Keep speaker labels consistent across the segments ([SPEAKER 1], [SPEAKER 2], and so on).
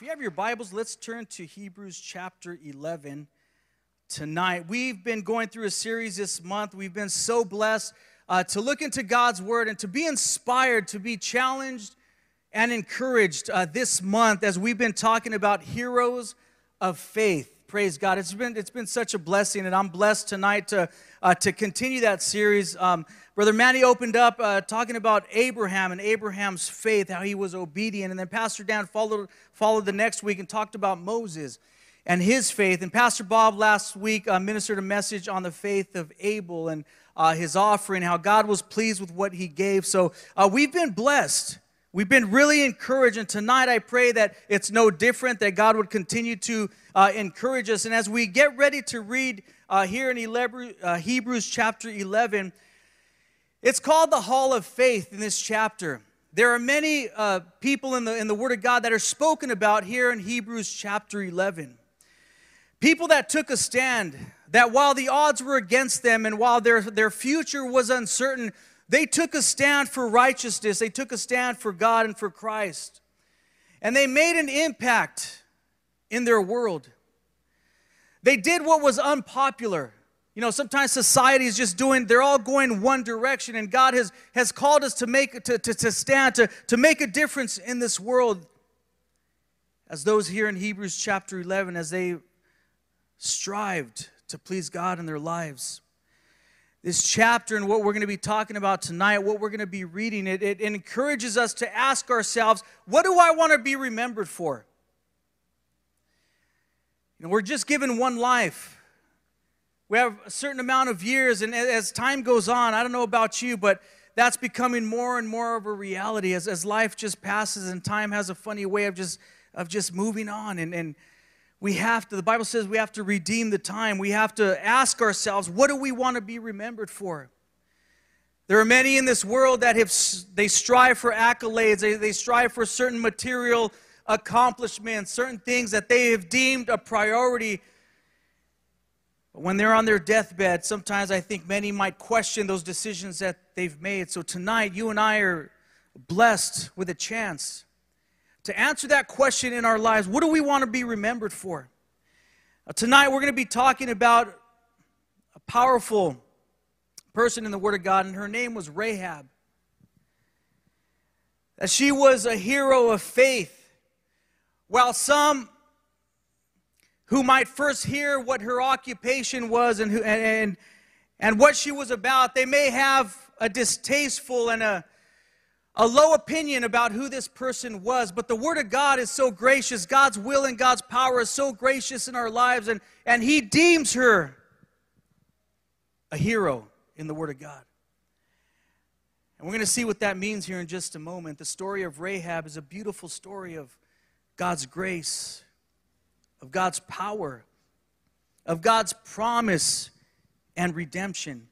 [SPEAKER 1] If you have your Bibles, let's turn to Hebrews chapter 11 tonight. We've been going through a series this month. We've been so blessed uh, to look into God's Word and to be inspired, to be challenged and encouraged uh, this month as we've been talking about heroes of faith. Praise God. It's been, it's been such a blessing, and I'm blessed tonight to, uh, to continue that series. Um, Brother Manny opened up uh, talking about Abraham and Abraham's faith, how he was obedient. And then Pastor Dan followed, followed the next week and talked about Moses and his faith. And Pastor Bob last week uh, ministered a message on the faith of Abel and uh, his offering, how God was pleased with what he gave. So uh, we've been blessed. We've been really encouraged. And tonight I pray that it's no different, that God would continue to uh, encourage us. And as we get ready to read uh, here in 11, Hebrews chapter 11, it's called the Hall of Faith in this chapter. There are many uh, people in the, in the Word of God that are spoken about here in Hebrews chapter 11. People that took a stand, that while the odds were against them and while their, their future was uncertain, they took a stand for righteousness. They took a stand for God and for Christ. And they made an impact in their world. They did what was unpopular. You know, sometimes society is just doing, they're all going one direction, and God has, has called us to make to, to, to stand, to, to make a difference in this world. As those here in Hebrews chapter 11, as they strived to please God in their lives. This chapter and what we're going to be talking about tonight, what we're going to be reading, it, it encourages us to ask ourselves, what do I want to be remembered for? You know, we're just given one life. We have a certain amount of years, and as time goes on, I don't know about you, but that's becoming more and more of a reality as, as life just passes and time has a funny way of just of just moving on. And, and we have to, the Bible says we have to redeem the time. We have to ask ourselves, what do we want to be remembered for? There are many in this world that have they strive for accolades, they, they strive for certain material accomplishments, certain things that they have deemed a priority but when they're on their deathbed, sometimes I think many might question those decisions that they've made. So tonight, you and I are blessed with a chance to answer that question in our lives. What do we want to be remembered for? Uh, tonight, we're going to be talking about a powerful person in the Word of God, and her name was Rahab. That she was a hero of faith. While some who might first hear what her occupation was and, who, and, and what she was about, they may have a distasteful and a, a low opinion about who this person was. But the Word of God is so gracious. God's will and God's power is so gracious in our lives. And, and He deems her a hero in the Word of God. And we're going to see what that means here in just a moment. The story of Rahab is a beautiful story of God's grace of God's power, of God's promise and redemption.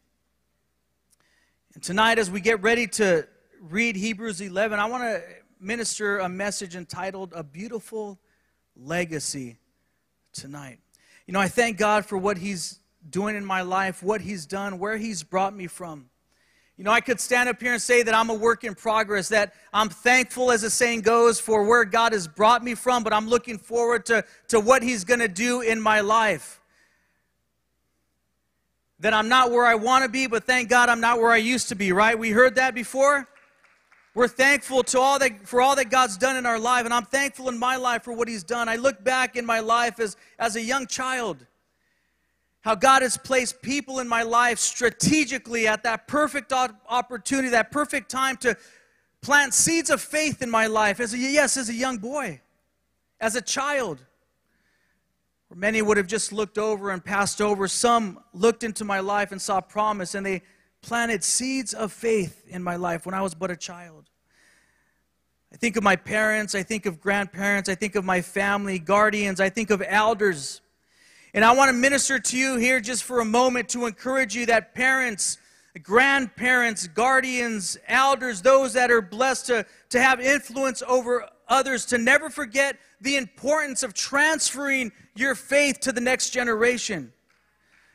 [SPEAKER 1] And tonight, as we get ready to read Hebrews 11, I want to minister a message entitled A Beautiful Legacy tonight. You know, I thank God for what He's doing in my life, what He's done, where He's brought me from. You know, I could stand up here and say that I'm a work in progress, that I'm thankful, as the saying goes, for where God has brought me from, but I'm looking forward to, to what He's going to do in my life. That I'm not where I want to be, but thank God I'm not where I used to be, right? We heard that before. We're thankful to all that, for all that God's done in our life, and I'm thankful in my life for what He's done. I look back in my life as, as a young child how God has placed people in my life strategically at that perfect opportunity, that perfect time to plant seeds of faith in my life. As a, yes, as a young boy, as a child. Where many would have just looked over and passed over. Some looked into my life and saw promise, and they planted seeds of faith in my life when I was but a child. I think of my parents, I think of grandparents, I think of my family, guardians, I think of elders and I want to minister to you here just for a moment to encourage you that parents, grandparents, guardians, elders, those that are blessed to, to have influence over others, to never forget the importance of transferring your faith to the next generation.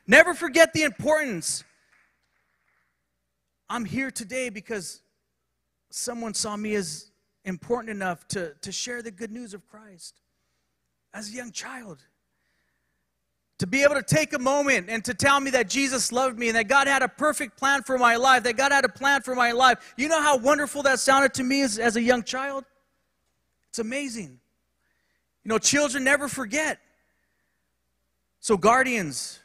[SPEAKER 1] Never forget the importance. I'm here today because someone saw me as important enough to, to share the good news of Christ. as a young child. To be able to take a moment and to tell me that Jesus loved me and that God had a perfect plan for my life, that God had a plan for my life. You know how wonderful that sounded to me as, as a young child? It's amazing. You know, children never forget. So, guardians,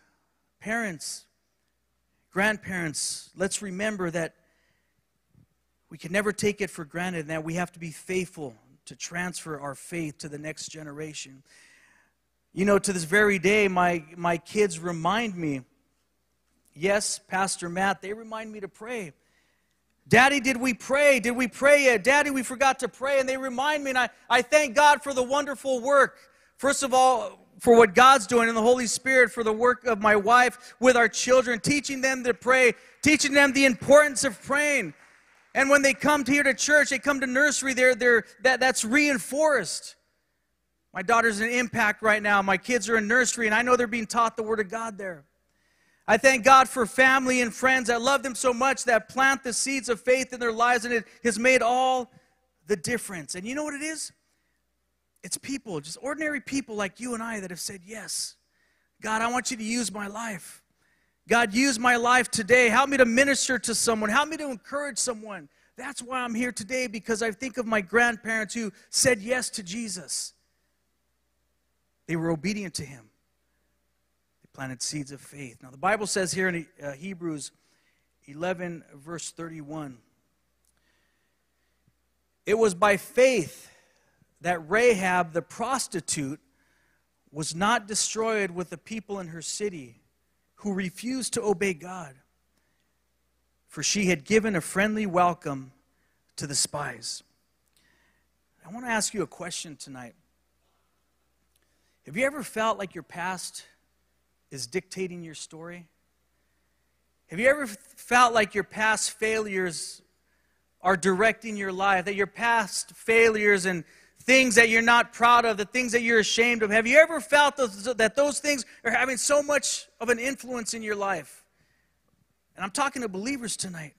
[SPEAKER 1] parents, grandparents, let's remember that we can never take it for granted and that we have to be faithful to transfer our faith to the next generation. You know, to this very day, my, my kids remind me, yes, Pastor Matt, they remind me to pray. Daddy, did we pray? Did we pray yet? Daddy, we forgot to pray. And they remind me, and I, I thank God for the wonderful work. First of all, for what God's doing in the Holy Spirit, for the work of my wife with our children, teaching them to pray, teaching them the importance of praying. And when they come here to church, they come to nursery, they're, they're, that, that's reinforced. My daughter's in impact right now. My kids are in nursery, and I know they're being taught the Word of God there. I thank God for family and friends. I love them so much that plant the seeds of faith in their lives, and it has made all the difference. And you know what it is? It's people, just ordinary people like you and I that have said, Yes, God, I want you to use my life. God, use my life today. Help me to minister to someone. Help me to encourage someone. That's why I'm here today because I think of my grandparents who said yes to Jesus. They were obedient to him. They planted seeds of faith. Now, the Bible says here in uh, Hebrews 11, verse 31 it was by faith that Rahab the prostitute was not destroyed with the people in her city who refused to obey God, for she had given a friendly welcome to the spies. I want to ask you a question tonight. Have you ever felt like your past is dictating your story? Have you ever felt like your past failures are directing your life? That your past failures and things that you're not proud of, the things that you're ashamed of, have you ever felt those, that those things are having so much of an influence in your life? And I'm talking to believers tonight.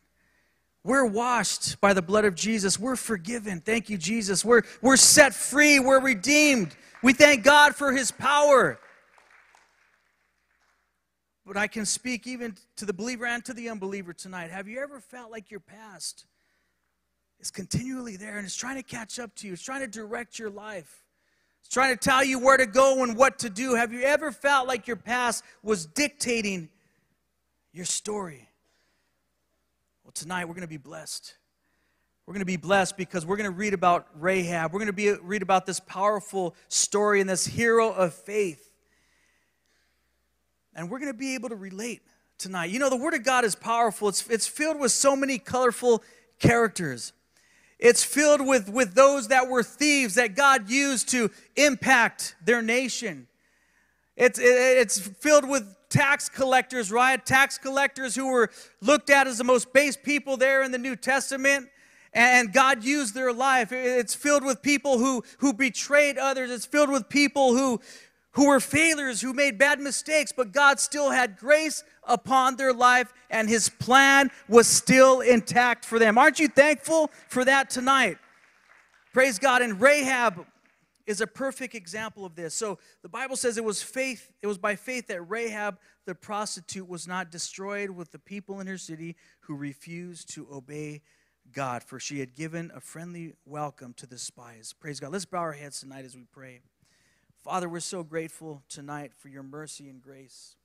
[SPEAKER 1] We're washed by the blood of Jesus. We're forgiven. Thank you, Jesus. We're, we're set free. We're redeemed. We thank God for his power. But I can speak even to the believer and to the unbeliever tonight. Have you ever felt like your past is continually there and it's trying to catch up to you? It's trying to direct your life. It's trying to tell you where to go and what to do. Have you ever felt like your past was dictating your story? Well, tonight we're going to be blessed. We're going to be blessed because we're going to read about Rahab. We're going to be, read about this powerful story and this hero of faith. And we're going to be able to relate tonight. You know, the Word of God is powerful, it's, it's filled with so many colorful characters. It's filled with, with those that were thieves that God used to impact their nation. It's, it's filled with tax collectors, right? Tax collectors who were looked at as the most base people there in the New Testament and God used their life. It's filled with people who, who betrayed others. It's filled with people who, who were failures, who made bad mistakes, but God still had grace upon their life and his plan was still intact for them. Aren't you thankful for that tonight? Praise God. And Rahab is a perfect example of this. So the Bible says it was faith, it was by faith that Rahab the prostitute was not destroyed with the people in her city who refused to obey God, for she had given a friendly welcome to the spies. Praise God. Let's bow our heads tonight as we pray. Father, we're so grateful tonight for your mercy and grace.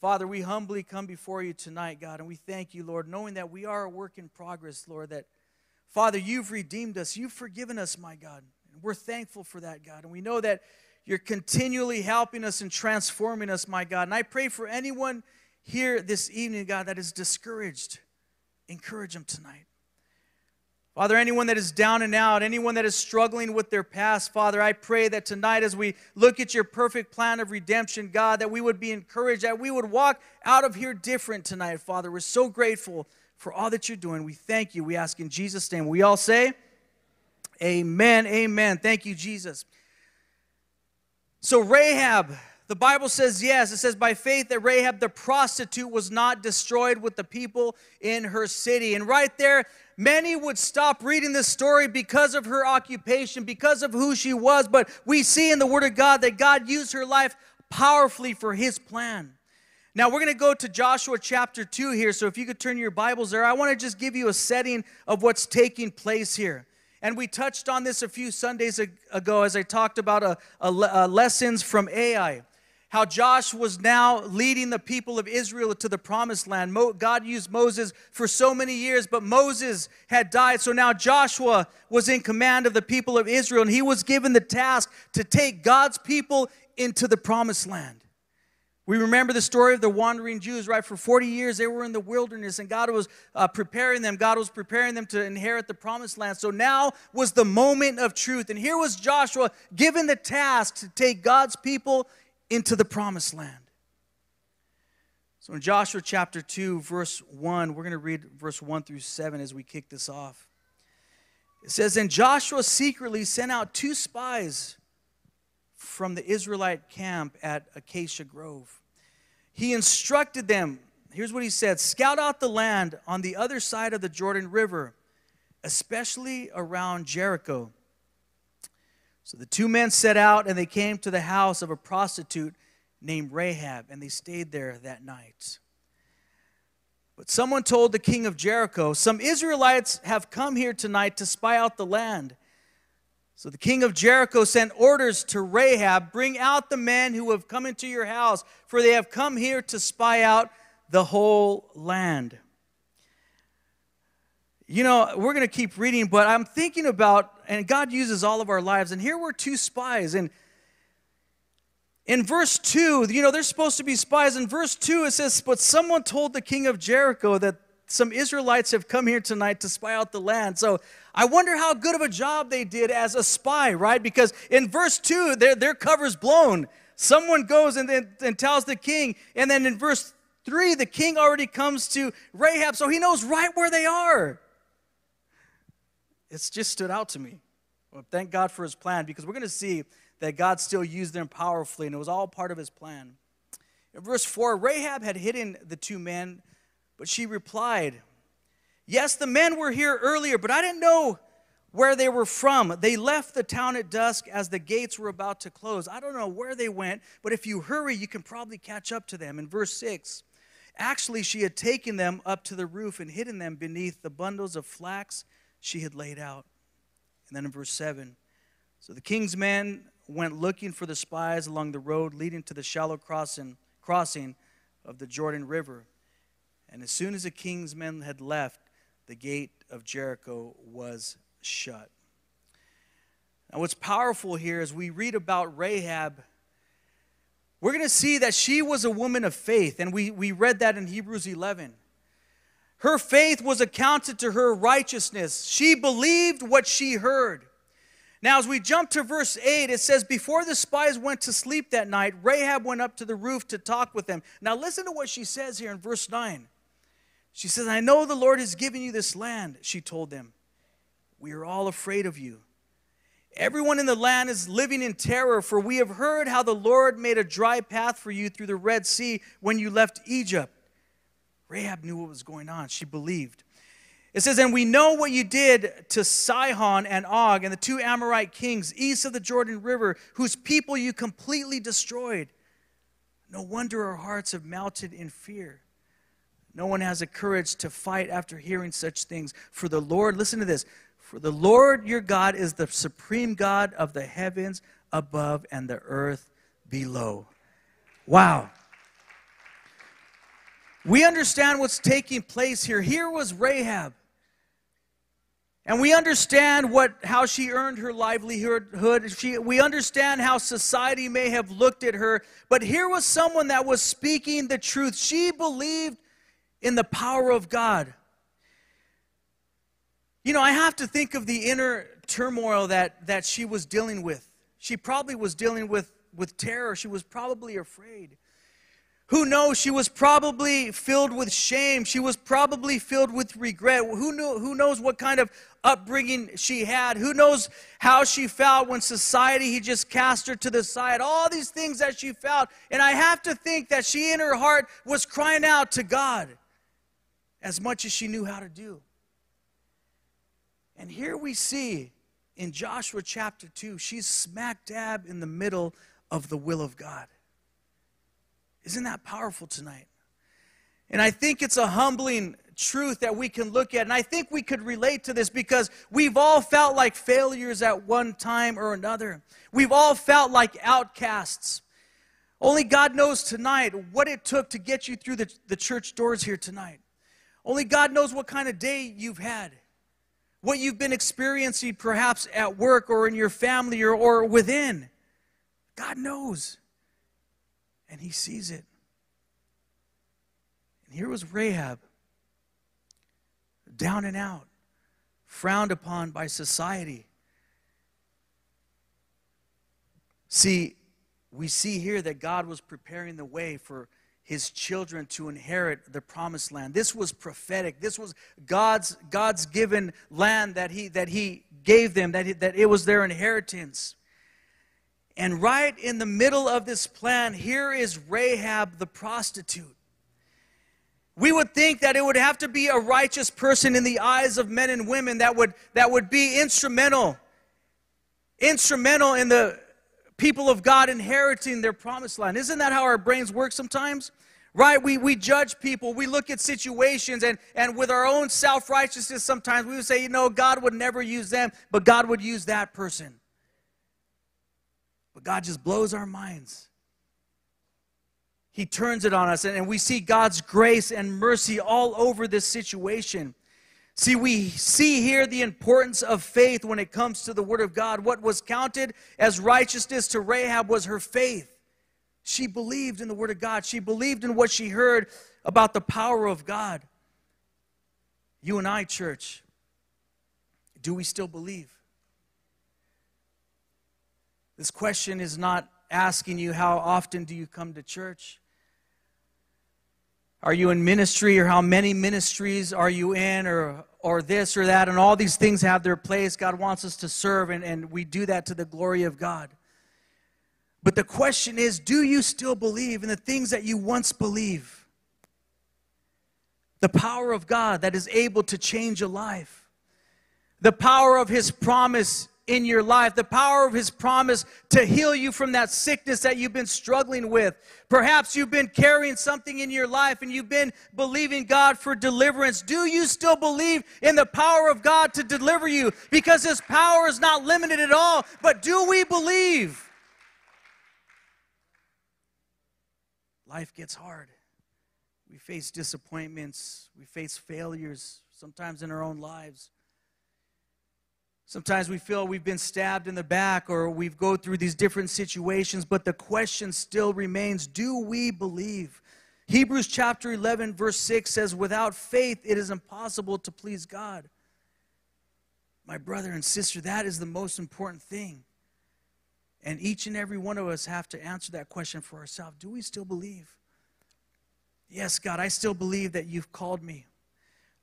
[SPEAKER 1] Father, we humbly come before you tonight, God, and we thank you, Lord, knowing that we are a work in progress, Lord, that, Father, you've redeemed us. You've forgiven us, my God. And we're thankful for that, God. And we know that you're continually helping us and transforming us, my God. And I pray for anyone here this evening, God, that is discouraged. Encourage them tonight. Father, anyone that is down and out, anyone that is struggling with their past, Father, I pray that tonight as we look at your perfect plan of redemption, God, that we would be encouraged, that we would walk out of here different tonight, Father. We're so grateful for all that you're doing. We thank you. We ask in Jesus' name. We all say, Amen. Amen. Thank you, Jesus. So, Rahab, The Bible says yes. It says, by faith, that Rahab the prostitute was not destroyed with the people in her city. And right there, many would stop reading this story because of her occupation, because of who she was. But we see in the Word of God that God used her life powerfully for His plan. Now, we're going to go to Joshua chapter 2 here. So if you could turn your Bibles there, I want to just give you a setting of what's taking place here. And we touched on this a few Sundays ago as I talked about uh, a, a, a uh, lessons from Ai how Josh was now leading the people of Israel to the promised land. Mo- God used Moses for so many years, but Moses had died. So now Joshua was in command of the people of Israel, and he was given the task to take God's people into the promised land. We remember the story of the wandering Jews, right? For 40 years, they were in the wilderness, and God was uh, preparing them. God was preparing them to inherit the promised land. So now was the moment of truth. And here was Joshua given the task to take God's people into the promised land. So in Joshua chapter 2, verse 1, we're going to read verse 1 through 7 as we kick this off. It says, And Joshua secretly sent out two spies from the Israelite camp at Acacia Grove. He instructed them, here's what he said scout out the land on the other side of the Jordan River, especially around Jericho. So the two men set out and they came to the house of a prostitute named Rahab, and they stayed there that night. But someone told the king of Jericho, Some Israelites have come here tonight to spy out the land. So the king of Jericho sent orders to Rahab Bring out the men who have come into your house, for they have come here to spy out the whole land. You know, we're going to keep reading, but I'm thinking about, and God uses all of our lives, and here were two spies. And in verse 2, you know, they're supposed to be spies. In verse 2, it says, But someone told the king of Jericho that some Israelites have come here tonight to spy out the land. So I wonder how good of a job they did as a spy, right? Because in verse 2, their, their cover's blown. Someone goes and, then, and tells the king. And then in verse 3, the king already comes to Rahab, so he knows right where they are it's just stood out to me. Well, thank God for his plan because we're going to see that God still used them powerfully and it was all part of his plan. In verse 4, Rahab had hidden the two men, but she replied, Yes, the men were here earlier, but I didn't know where they were from. They left the town at dusk as the gates were about to close. I don't know where they went, but if you hurry, you can probably catch up to them. In verse 6, actually, she had taken them up to the roof and hidden them beneath the bundles of flax she had laid out. And then in verse 7 so the king's men went looking for the spies along the road leading to the shallow crossing, crossing of the Jordan River. And as soon as the king's men had left, the gate of Jericho was shut. Now, what's powerful here is we read about Rahab. We're going to see that she was a woman of faith, and we, we read that in Hebrews 11. Her faith was accounted to her righteousness. She believed what she heard. Now, as we jump to verse 8, it says, Before the spies went to sleep that night, Rahab went up to the roof to talk with them. Now, listen to what she says here in verse 9. She says, I know the Lord has given you this land, she told them. We are all afraid of you. Everyone in the land is living in terror, for we have heard how the Lord made a dry path for you through the Red Sea when you left Egypt Rahab knew what was going on. She believed. It says, And we know what you did to Sihon and Og and the two Amorite kings east of the Jordan River, whose people you completely destroyed. No wonder our hearts have melted in fear. No one has the courage to fight after hearing such things. For the Lord, listen to this for the Lord your God is the supreme God of the heavens above and the earth below. Wow. We understand what's taking place here. Here was Rahab. And we understand what, how she earned her livelihood. She, we understand how society may have looked at her. But here was someone that was speaking the truth. She believed in the power of God. You know, I have to think of the inner turmoil that, that she was dealing with. She probably was dealing with, with terror. She was probably afraid. Who knows? She was probably filled with shame. She was probably filled with regret. Who, knew, who knows what kind of upbringing she had? Who knows how she felt when society, he just cast her to the side? All these things that she felt. And I have to think that she in her heart was crying out to God as much as she knew how to do. And here we see in Joshua chapter 2, she's smack dab in the middle of the will of God. Isn't that powerful tonight? And I think it's a humbling truth that we can look at. And I think we could relate to this because we've all felt like failures at one time or another. We've all felt like outcasts. Only God knows tonight what it took to get you through the, the church doors here tonight. Only God knows what kind of day you've had, what you've been experiencing perhaps at work or in your family or, or within. God knows and he sees it. And here was Rahab, down and out, frowned upon by society. See, we see here that God was preparing the way for his children to inherit the promised land. This was prophetic. This was God's God's given land that he that he gave them that he, that it was their inheritance. And right in the middle of this plan, here is Rahab the prostitute. We would think that it would have to be a righteous person in the eyes of men and women that would, that would be instrumental, instrumental in the people of God inheriting their promised land. Isn't that how our brains work sometimes? Right? We, we judge people, we look at situations, and, and with our own self righteousness, sometimes we would say, you know, God would never use them, but God would use that person. But God just blows our minds. He turns it on us, and we see God's grace and mercy all over this situation. See, we see here the importance of faith when it comes to the Word of God. What was counted as righteousness to Rahab was her faith. She believed in the Word of God, she believed in what she heard about the power of God. You and I, church, do we still believe? This question is not asking you how often do you come to church? Are you in ministry or how many ministries are you in or or this or that and all these things have their place. God wants us to serve and, and we do that to the glory of God. But the question is, do you still believe in the things that you once believed? The power of God that is able to change a life. The power of his promise in your life, the power of His promise to heal you from that sickness that you've been struggling with. Perhaps you've been carrying something in your life and you've been believing God for deliverance. Do you still believe in the power of God to deliver you? Because His power is not limited at all, but do we believe? Life gets hard. We face disappointments, we face failures, sometimes in our own lives. Sometimes we feel we've been stabbed in the back or we've go through these different situations, but the question still remains, do we believe? Hebrews chapter 11 verse 6 says without faith it is impossible to please God. My brother and sister, that is the most important thing. And each and every one of us have to answer that question for ourselves. Do we still believe? Yes, God, I still believe that you've called me.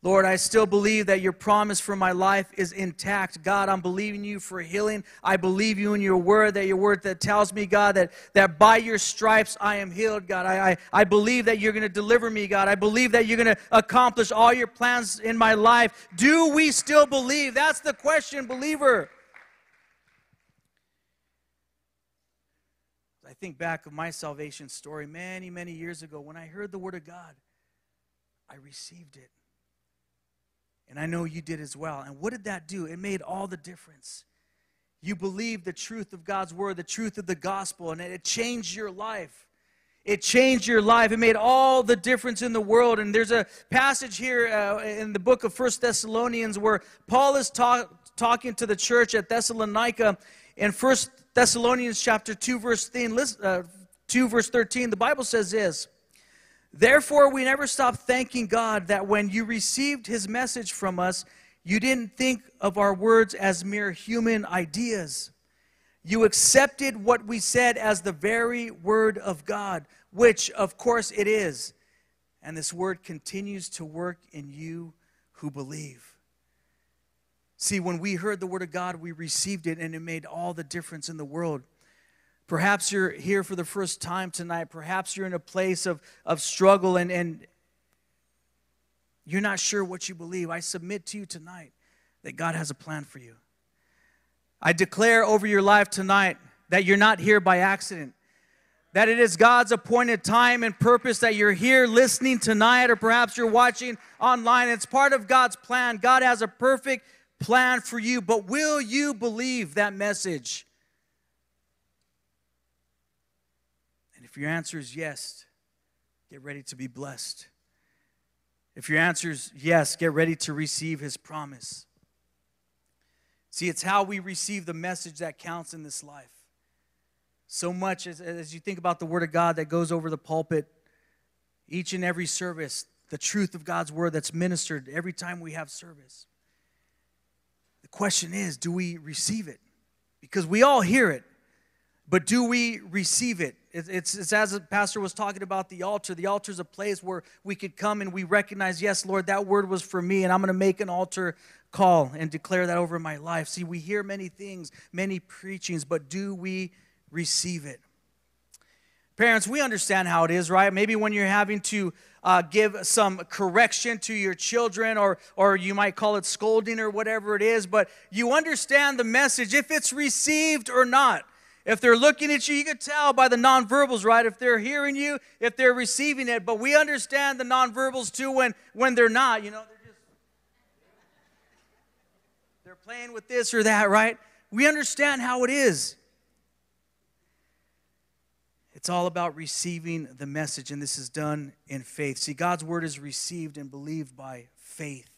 [SPEAKER 1] Lord, I still believe that your promise for my life is intact. God, I'm believing you for healing. I believe you in your word, that your word that tells me, God, that, that by your stripes I am healed, God. I, I, I believe that you're going to deliver me, God. I believe that you're going to accomplish all your plans in my life. Do we still believe? That's the question, believer. I think back of my salvation story many, many years ago when I heard the word of God, I received it. And I know you did as well. And what did that do? It made all the difference. You believed the truth of God's word, the truth of the gospel, and it changed your life. It changed your life. It made all the difference in the world. And there's a passage here uh, in the book of First Thessalonians where Paul is talk, talking to the church at Thessalonica in First Thessalonians chapter 2 verse 13, uh, 2 verse 13. The Bible says this. Therefore, we never stop thanking God that when you received his message from us, you didn't think of our words as mere human ideas. You accepted what we said as the very word of God, which of course it is. And this word continues to work in you who believe. See, when we heard the word of God, we received it and it made all the difference in the world. Perhaps you're here for the first time tonight. Perhaps you're in a place of, of struggle and, and you're not sure what you believe. I submit to you tonight that God has a plan for you. I declare over your life tonight that you're not here by accident, that it is God's appointed time and purpose that you're here listening tonight, or perhaps you're watching online. It's part of God's plan. God has a perfect plan for you, but will you believe that message? If your answer is yes, get ready to be blessed. If your answer is yes, get ready to receive his promise. See, it's how we receive the message that counts in this life. So much as, as you think about the Word of God that goes over the pulpit, each and every service, the truth of God's Word that's ministered every time we have service. The question is do we receive it? Because we all hear it, but do we receive it? It's, it's as the pastor was talking about the altar. The altar is a place where we could come and we recognize, yes, Lord, that word was for me, and I'm going to make an altar call and declare that over my life. See, we hear many things, many preachings, but do we receive it? Parents, we understand how it is, right? Maybe when you're having to uh, give some correction to your children, or, or you might call it scolding or whatever it is, but you understand the message if it's received or not. If they're looking at you, you can tell by the nonverbals, right? If they're hearing you, if they're receiving it. But we understand the nonverbals too when, when they're not. You know, they're just they're playing with this or that, right? We understand how it is. It's all about receiving the message, and this is done in faith. See, God's word is received and believed by faith.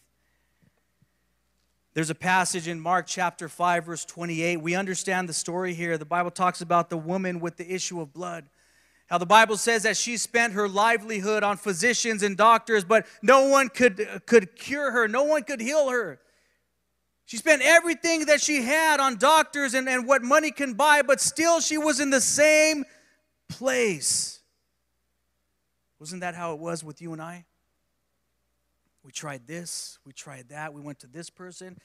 [SPEAKER 1] There's a passage in Mark chapter 5, verse 28. We understand the story here. The Bible talks about the woman with the issue of blood. How the Bible says that she spent her livelihood on physicians and doctors, but no one could, could cure her, no one could heal her. She spent everything that she had on doctors and, and what money can buy, but still she was in the same place. Wasn't that how it was with you and I? We tried this, we tried that, we went to this person,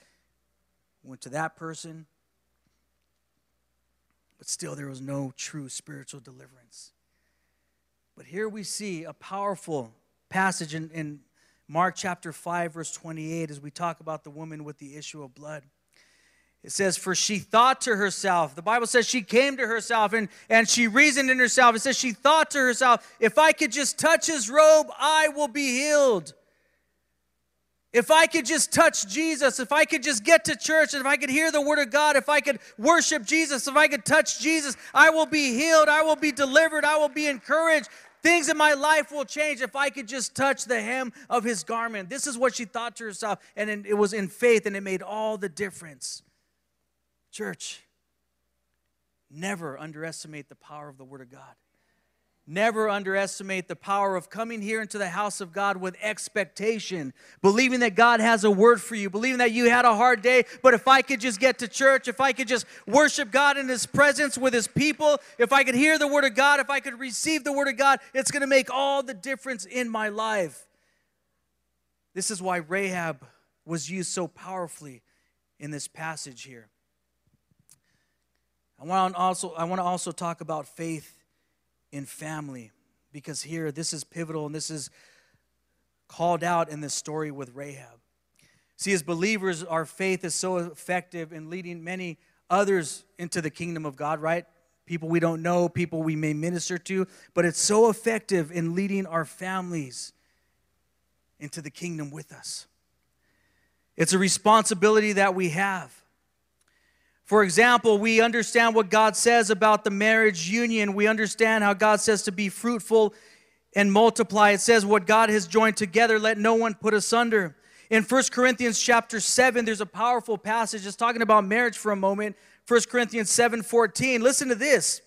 [SPEAKER 1] we went to that person, but still there was no true spiritual deliverance. But here we see a powerful passage in, in Mark chapter 5, verse 28, as we talk about the woman with the issue of blood. It says, For she thought to herself, the Bible says she came to herself and, and she reasoned in herself. It says she thought to herself, If I could just touch his robe, I will be healed. If I could just touch Jesus, if I could just get to church, and if I could hear the word of God, if I could worship Jesus, if I could touch Jesus, I will be healed, I will be delivered, I will be encouraged. Things in my life will change if I could just touch the hem of his garment. This is what she thought to herself, and it was in faith, and it made all the difference. Church, never underestimate the power of the Word of God. Never underestimate the power of coming here into the house of God with expectation, believing that God has a word for you, believing that you had a hard day, but if I could just get to church, if I could just worship God in His presence with His people, if I could hear the word of God, if I could receive the word of God, it's going to make all the difference in my life. This is why Rahab was used so powerfully in this passage here. I want to also, I want to also talk about faith in family because here this is pivotal and this is called out in this story with Rahab. See, as believers, our faith is so effective in leading many others into the kingdom of God, right? People we don't know, people we may minister to, but it's so effective in leading our families into the kingdom with us. It's a responsibility that we have. For example, we understand what God says about the marriage union. We understand how God says to be fruitful and multiply. It says what God has joined together, let no one put asunder. In 1 Corinthians chapter 7, there's a powerful passage just talking about marriage for a moment. 1 Corinthians 7 14. Listen to this.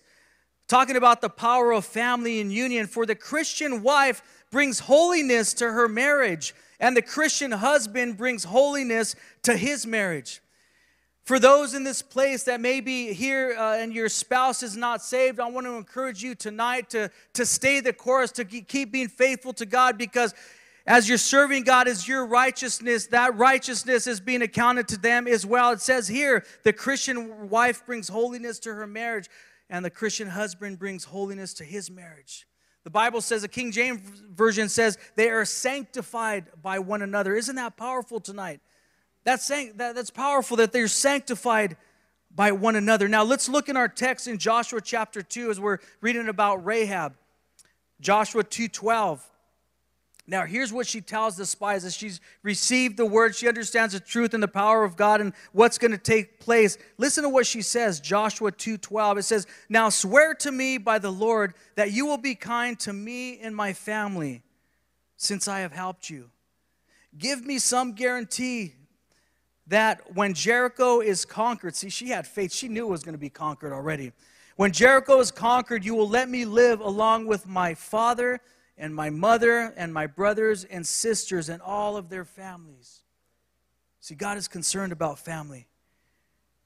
[SPEAKER 1] Talking about the power of family and union. For the Christian wife brings holiness to her marriage, and the Christian husband brings holiness to his marriage. For those in this place that may be here uh, and your spouse is not saved, I want to encourage you tonight to, to stay the course, to keep being faithful to God because as you're serving God as your righteousness, that righteousness is being accounted to them as well. It says here the Christian wife brings holiness to her marriage, and the Christian husband brings holiness to his marriage. The Bible says, the King James Version says, they are sanctified by one another. Isn't that powerful tonight? That's, saying, that, that's powerful that they're sanctified by one another. Now let's look in our text in Joshua chapter 2 as we're reading about Rahab. Joshua 2:12. Now, here's what she tells the spies as she's received the word. She understands the truth and the power of God and what's going to take place. Listen to what she says, Joshua 2:12. It says, "Now swear to me by the Lord that you will be kind to me and my family, since I have helped you. Give me some guarantee that when Jericho is conquered, see, she had faith. She knew it was going to be conquered already. When Jericho is conquered, you will let me live along with my father." and my mother and my brothers and sisters and all of their families. See, God is concerned about family.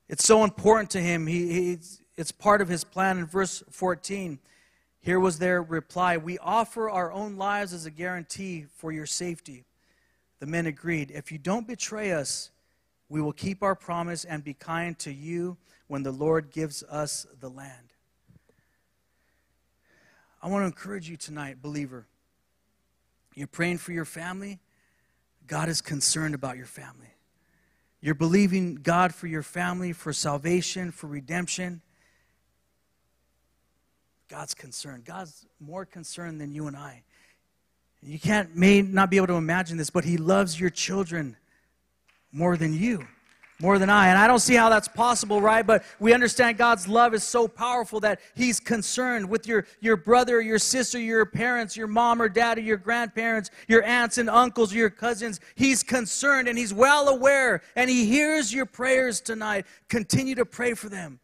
[SPEAKER 1] It's so important to him. He, it's part of his plan in verse 14. Here was their reply We offer our own lives as a guarantee for your safety. The men agreed. If you don't betray us, we will keep our promise and be kind to you when the Lord gives us the land. I want to encourage you tonight, believer. You're praying for your family. God is concerned about your family. You're believing God for your family, for salvation, for redemption. God's concerned. God's more concerned than you and I. You can't may not be able to imagine this, but He loves your children more than you more than I. And I don't see how that's possible, right? But we understand God's love is so powerful that He's concerned with your, your brother, your sister, your parents, your mom or dad, or your grandparents, your aunts and uncles, your cousins. He's concerned and He's well aware and He hears your prayers tonight. Continue to pray for them.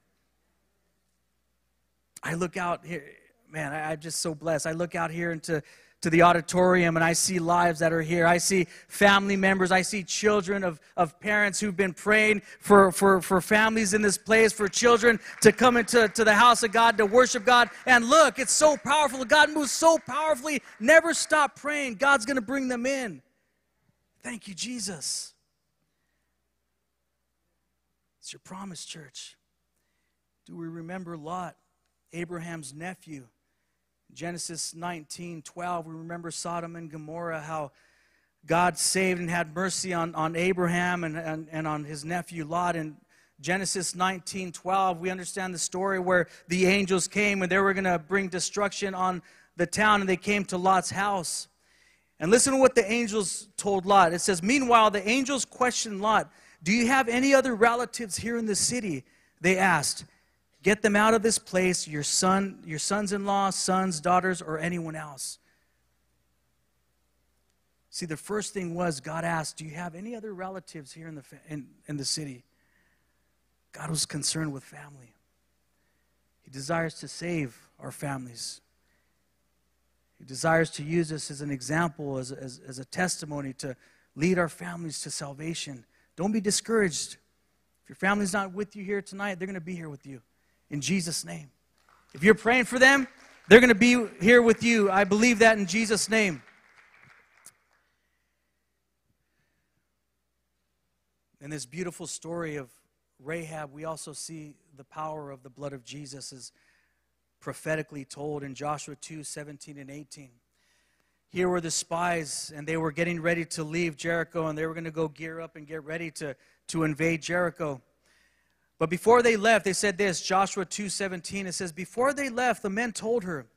[SPEAKER 1] I look out here, man, I, I'm just so blessed. I look out here into to the auditorium and I see lives that are here. I see family members. I see children of, of parents who've been praying for, for, for families in this place, for children to come into to the house of God, to worship God. And look, it's so powerful. God moves so powerfully. Never stop praying. God's going to bring them in. Thank you, Jesus. It's your promise, church. Do we remember Lot, Abraham's nephew? Genesis 19 12, we remember Sodom and Gomorrah, how God saved and had mercy on, on Abraham and, and, and on his nephew Lot. In Genesis 19 12, we understand the story where the angels came and they were going to bring destruction on the town, and they came to Lot's house. And listen to what the angels told Lot. It says, Meanwhile, the angels questioned Lot, Do you have any other relatives here in the city? They asked. Get them out of this place, your son, your sons-in-law, sons, daughters, or anyone else. See, the first thing was God asked, Do you have any other relatives here in the, in, in the city? God was concerned with family. He desires to save our families. He desires to use us as an example, as, as, as a testimony to lead our families to salvation. Don't be discouraged. If your family's not with you here tonight, they're going to be here with you in Jesus' name. If you're praying for them, they're going to be here with you. I believe that in Jesus' name. In this beautiful story of Rahab, we also see the power of the blood of Jesus is prophetically told in Joshua 2 17 and 18. Here were the spies, and they were getting ready to leave Jericho, and they were going to go gear up and get ready to, to invade Jericho. But before they left, they said this, Joshua 2:17 it says before they left the men told her,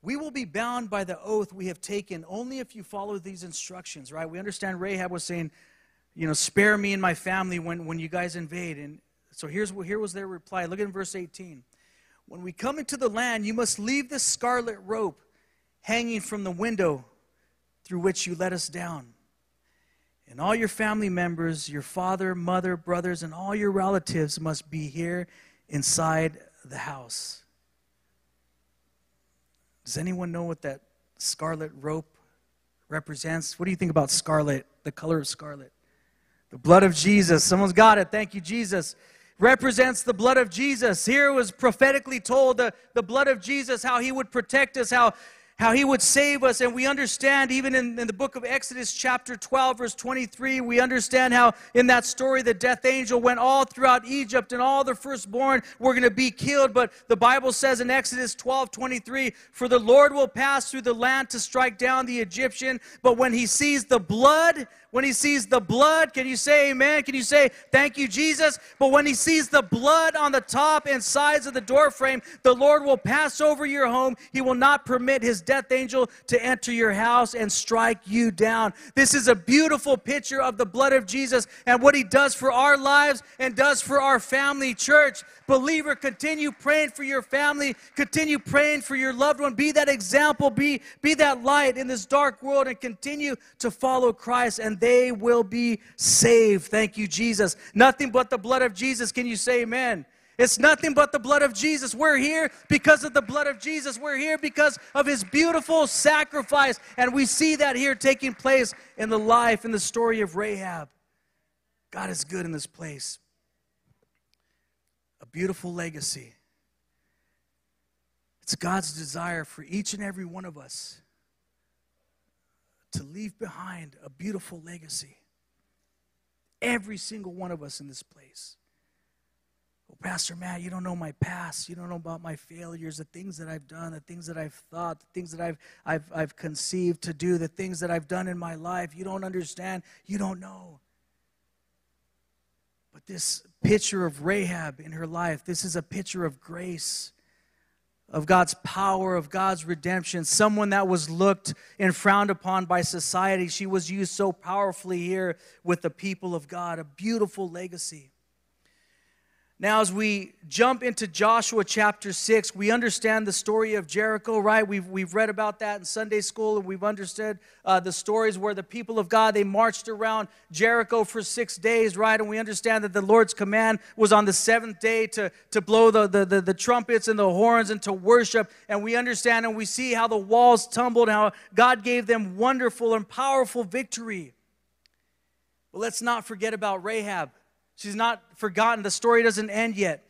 [SPEAKER 1] "We will be bound by the oath we have taken only if you follow these instructions." Right? We understand Rahab was saying, you know, spare me and my family when when you guys invade. And so here's here was their reply. Look at verse 18. When we come into the land, you must leave the scarlet rope hanging from the window through which you let us down. And all your family members, your father, mother, brothers, and all your relatives must be here inside the house. Does anyone know what that scarlet rope represents? What do you think about scarlet, the color of scarlet? The blood of Jesus. Someone's got it. Thank you, Jesus. Represents the blood of Jesus. Here was prophetically told the, the blood of Jesus, how he would protect us, how how he would save us. And we understand, even in, in, the book of Exodus, chapter 12, verse 23, we understand how in that story the death angel went all throughout Egypt and all the firstborn were going to be killed. But the Bible says in Exodus 12, 23, For the Lord will pass through the land to strike down the Egyptian, but when he sees the blood, when he sees the blood, can you say amen? Can you say thank you, Jesus? But when he sees the blood on the top and sides of the doorframe, the Lord will pass over your home. He will not permit his death angel to enter your house and strike you down. This is a beautiful picture of the blood of Jesus and what he does for our lives and does for our family church. Believer, continue praying for your family, continue praying for your loved one. Be that example, be, be that light in this dark world, and continue to follow Christ, and they will be saved. Thank you, Jesus. Nothing but the blood of Jesus. Can you say amen? It's nothing but the blood of Jesus. We're here because of the blood of Jesus. We're here because of his beautiful sacrifice. And we see that here taking place in the life, in the story of Rahab. God is good in this place a beautiful legacy. It's God's desire for each and every one of us to leave behind a beautiful legacy. Every single one of us in this place. Pastor Matt, you don't know my past. You don't know about my failures, the things that I've done, the things that I've thought, the things that I've, I've, I've conceived to do, the things that I've done in my life. You don't understand. You don't know. But this picture of Rahab in her life, this is a picture of grace, of God's power, of God's redemption. Someone that was looked and frowned upon by society. She was used so powerfully here with the people of God. A beautiful legacy. Now, as we jump into Joshua chapter 6, we understand the story of Jericho, right? We've, we've read about that in Sunday school, and we've understood uh, the stories where the people of God, they marched around Jericho for six days, right? And we understand that the Lord's command was on the seventh day to, to blow the, the, the, the trumpets and the horns and to worship. And we understand and we see how the walls tumbled, how God gave them wonderful and powerful victory. But let's not forget about Rahab. She's not forgotten. The story doesn't end yet.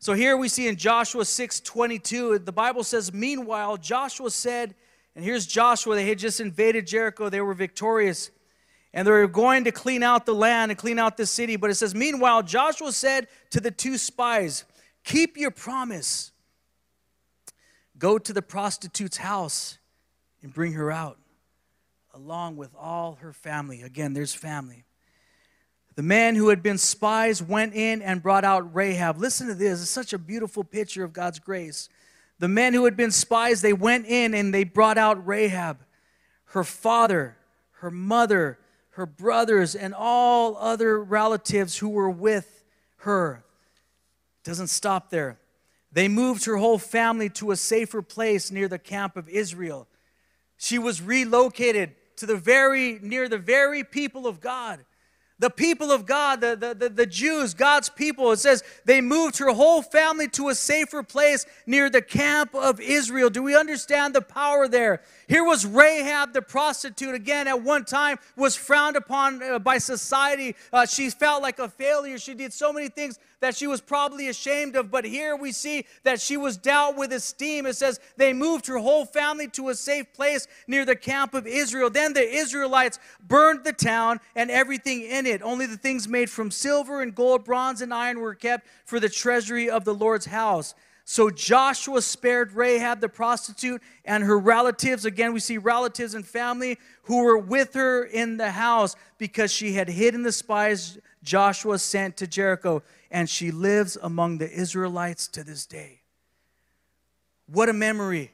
[SPEAKER 1] So here we see in Joshua 6 22, the Bible says, Meanwhile, Joshua said, and here's Joshua, they had just invaded Jericho, they were victorious, and they were going to clean out the land and clean out the city. But it says, Meanwhile, Joshua said to the two spies, Keep your promise. Go to the prostitute's house and bring her out, along with all her family. Again, there's family. The men who had been spies went in and brought out Rahab. Listen to this. It's such a beautiful picture of God's grace. The men who had been spies, they went in and they brought out Rahab, her father, her mother, her brothers, and all other relatives who were with her. Doesn't stop there. They moved her whole family to a safer place near the camp of Israel. She was relocated to the very near the very people of God the people of God, the, the, the, the, Jews, God's people, it says they moved her whole family to a safer place near the camp of Israel. Do we understand the power there? Here was Rahab the prostitute, again, at one time was frowned upon uh, by society. Uh, she felt like a failure. She did so many things that she was probably ashamed of, but here we see that she was dealt with esteem. It says they moved her whole family to a safe place near the camp of Israel. Then the Israelites burned the town and everything in it. Only the things made from silver and gold, bronze and iron were kept for the treasury of the Lord's house. So Joshua spared Rahab the prostitute and her relatives. Again, we see relatives and family who were with her in the house because she had hidden the spies Joshua sent to Jericho, and she lives among the Israelites to this day. What a memory!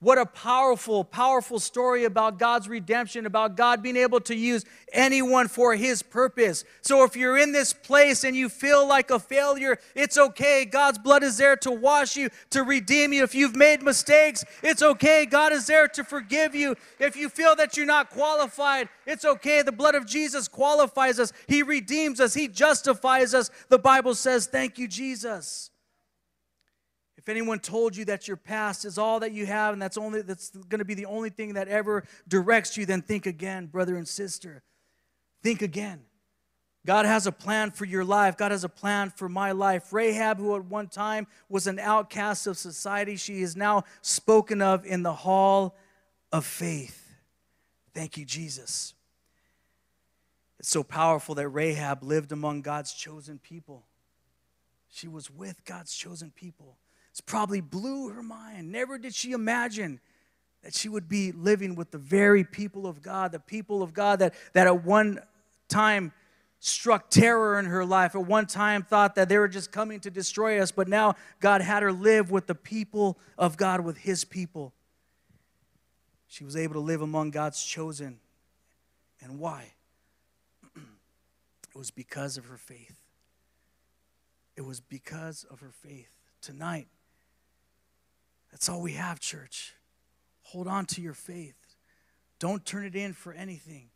[SPEAKER 1] What a powerful, powerful story about God's redemption, about God being able to use anyone for His purpose. So if you're in this place and you feel like a failure, it's okay. God's blood is there to wash you, to redeem you. If you've made mistakes, it's okay. God is there to forgive you. If you feel that you're not qualified, it's okay. The blood of Jesus qualifies us, He redeems us, He justifies us. The Bible says, Thank you, Jesus. If anyone told you that your past is all that you have and that's only that's going to be the only thing that ever directs you, then think again, brother and sister. Think again. God has a plan for your life. God has a plan for my life. Rahab, who at one time was an outcast of society, she is now spoken of in the hall of faith. Thank you, Jesus. It's so powerful that Rahab lived among God's chosen people. She was with God's chosen people. It's probably blew her mind. Never did she imagine that she would be living with the very people of God, the people of God that, that at one time struck terror in her life, at one time thought that they were just coming to destroy us, but now God had her live with the people of God, with His people. She was able to live among God's chosen. And why? it was because of her faith. It was because of her faith. Tonight, that's all we have, church. Hold on to your faith. Don't turn it in for anything.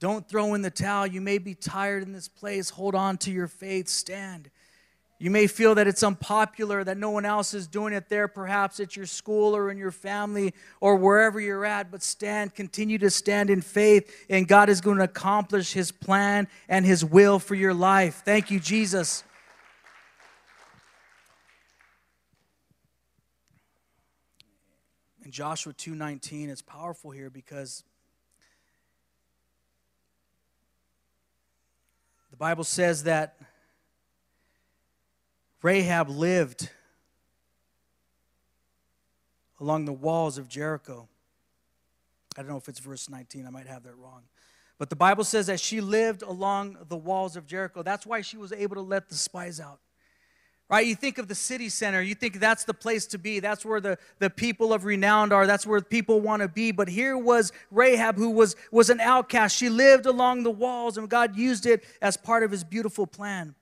[SPEAKER 1] Don't throw in the towel. You may be tired in this place. Hold on to your faith. Stand. You may feel that it's unpopular, that no one else is doing it there, perhaps at your school or in your family or wherever you're at, but stand, continue to stand in faith, and God is going to accomplish His plan and His will for your life. Thank you, Jesus. Joshua 2:19, it's powerful here because the Bible says that Rahab lived along the walls of Jericho. I don't know if it's verse 19, I might have that wrong. But the Bible says that she lived along the walls of Jericho. That's why she was able to let the spies out. Right? You think of the city center, you think that's the place to be. That's where the, the people of renown are. That's where people want to be. But here was Rahab, who was, was an outcast. She lived along the walls, and God used it as part of his beautiful plan.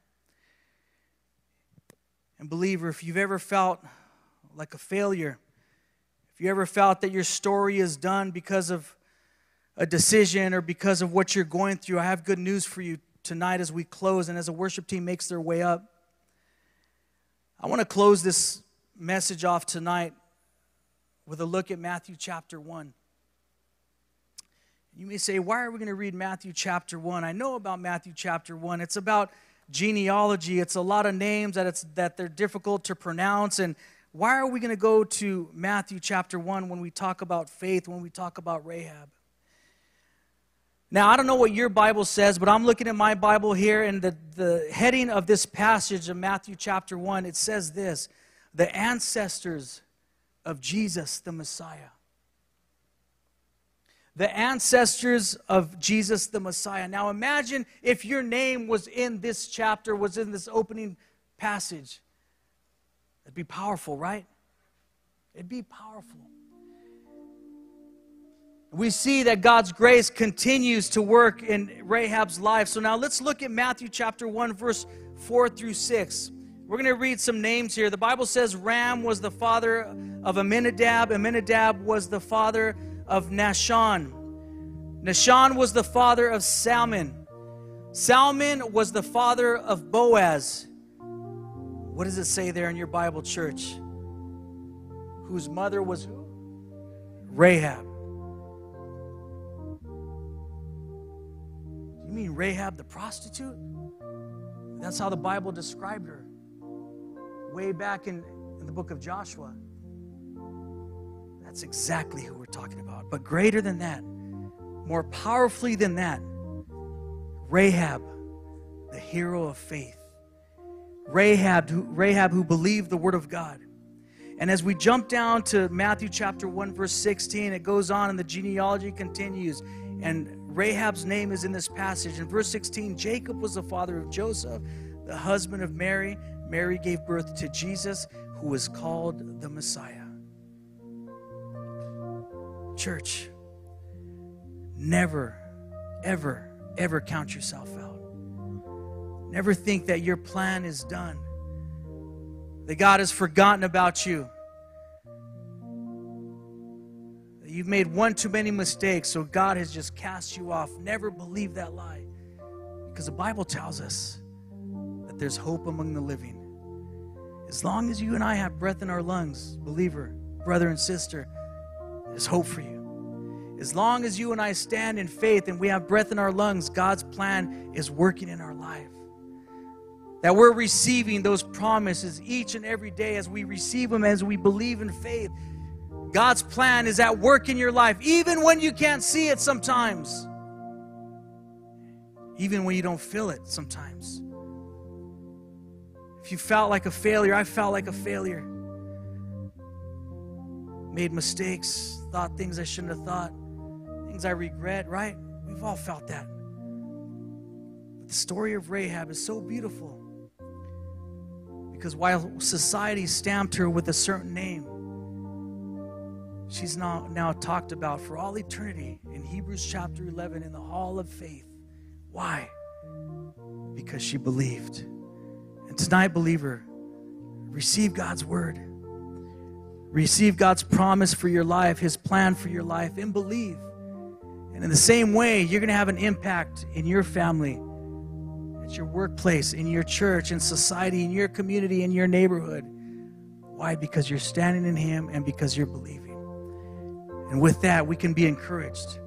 [SPEAKER 1] And, believer, if you've ever felt like a failure, if you ever felt that your story is done because of a decision or because of what you're going through, I have good news for you tonight as we close and as the worship team makes their way up. I want to close this message off tonight with a look at Matthew chapter 1. You may say, why are we going to read Matthew chapter 1? I know about Matthew chapter 1. It's about genealogy. It's a lot of names that it's that they're difficult to pronounce and why are we going to go to Matthew chapter 1 when we talk about faith, when we talk about Rahab? Now, I don't know what your Bible says, but I'm looking at my Bible here, and the, the heading of this passage of Matthew chapter 1, it says this The ancestors of Jesus the Messiah the ancestors of Jesus the Messiah. Now imagine if your name was in this chapter, was in this opening passage. It'd be powerful, right? It'd be powerful. We see that God's grace continues to work in Rahab's life. So now let's look at Matthew chapter 1, verse 4 through 6. We're going to read some names here. The Bible says Ram was the father of Amminadab, Amminadab was the father of Nahshon. Nahshon was the father of Salmon. Salmon was the father of Boaz. What does it say there in your Bible, church? Whose mother was who? Rahab. You mean Rahab the prostitute? That's how the Bible described her way back in, in the book of Joshua. That's exactly who we're talking about. But greater than that, more powerfully than that, Rahab, the hero of faith. Rahab who, Rahab, who believed the word of God. And as we jump down to Matthew chapter 1, verse 16, it goes on and the genealogy continues. And Rahab's name is in this passage. In verse 16, Jacob was the father of Joseph, the husband of Mary. Mary gave birth to Jesus, who was called the Messiah. Church, never, ever, ever count yourself out. Never think that your plan is done, that God has forgotten about you, you've made one too many mistakes, so God has just cast you off. Never believe that lie because the Bible tells us that there's hope among the living. As long as you and I have breath in our lungs, believer, brother, and sister, there's hope for you. as long as you and I stand in faith and we have breath in our lungs, God's plan is working in our life. That we're receiving those promises each and every day as we receive them, as we believe in faith. God's plan is at work in your life, even when you can't see it sometimes, even when you don't feel it sometimes. If you felt like a failure, I felt like a failure. Made mistakes, thought things I shouldn't have thought, things I regret, right? We've all felt that. But the story of Rahab is so beautiful because while society stamped her with a certain name, she's now, now talked about for all eternity in Hebrews chapter 11 in the hall of faith. Why? Because she believed. And tonight, believer, receive God's word. Receive God's promise for your life, His plan for your life, and believe. And in the same way, you're going to have an impact in your family, at your workplace, in your church, in society, in your community, in your neighborhood. Why? Because you're standing in Him and because you're believing. And with that, we can be encouraged.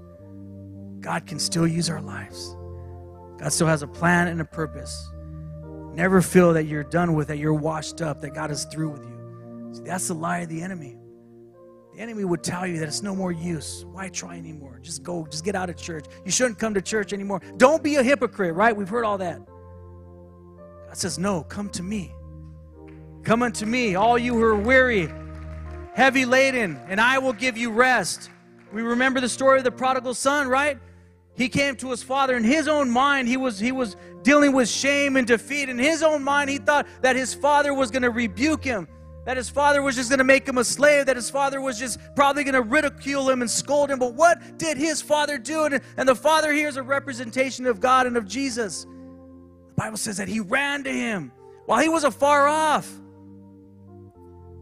[SPEAKER 1] God can still use our lives. God still has a plan and a purpose. Never feel that you're done with, that you're washed up, that God is through with you. See, that's the lie of the enemy. The enemy would tell you that it's no more use. Why try anymore? Just go, just get out of church. You shouldn't come to church anymore. Don't be a hypocrite, right? We've heard all that. God says, No, come to me. Come unto me, all you who are weary heavy laden, and I will give you rest. We remember the story of the prodigal son, right? He came to his father in his own mind. He was he was dealing with shame and defeat. In his own mind, he thought that his father was going to rebuke him, that his father was just going to make him a slave, that his father was just probably going to ridicule him and scold him. But what did his father do? And, and the father here is a representation of God and of Jesus. The Bible says that he ran to him while he was afar off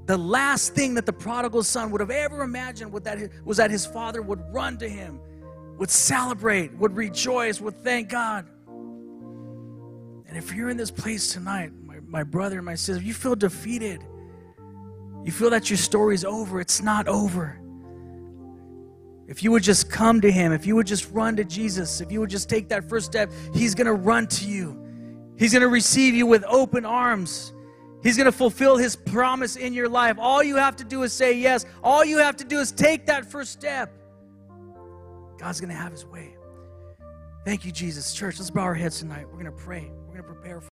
[SPEAKER 1] the last thing that the prodigal son would have ever imagined was that, was that his father would run to him, would celebrate, would rejoice, would thank God. And if you're in this place tonight, my, my brother, my sister, you feel defeated, you feel that your story's over, it's not over. If you would just come to him, if you would just run to Jesus, if you would just take that first step, he's going to run to you. He's going to receive you with open arms. He's going to fulfill his promise in your life. All you have to do is say yes. All you have to do is take that first step. God's going to have his way. Thank you, Jesus. Church, let's bow our heads tonight. We're going to pray. We're going to prepare for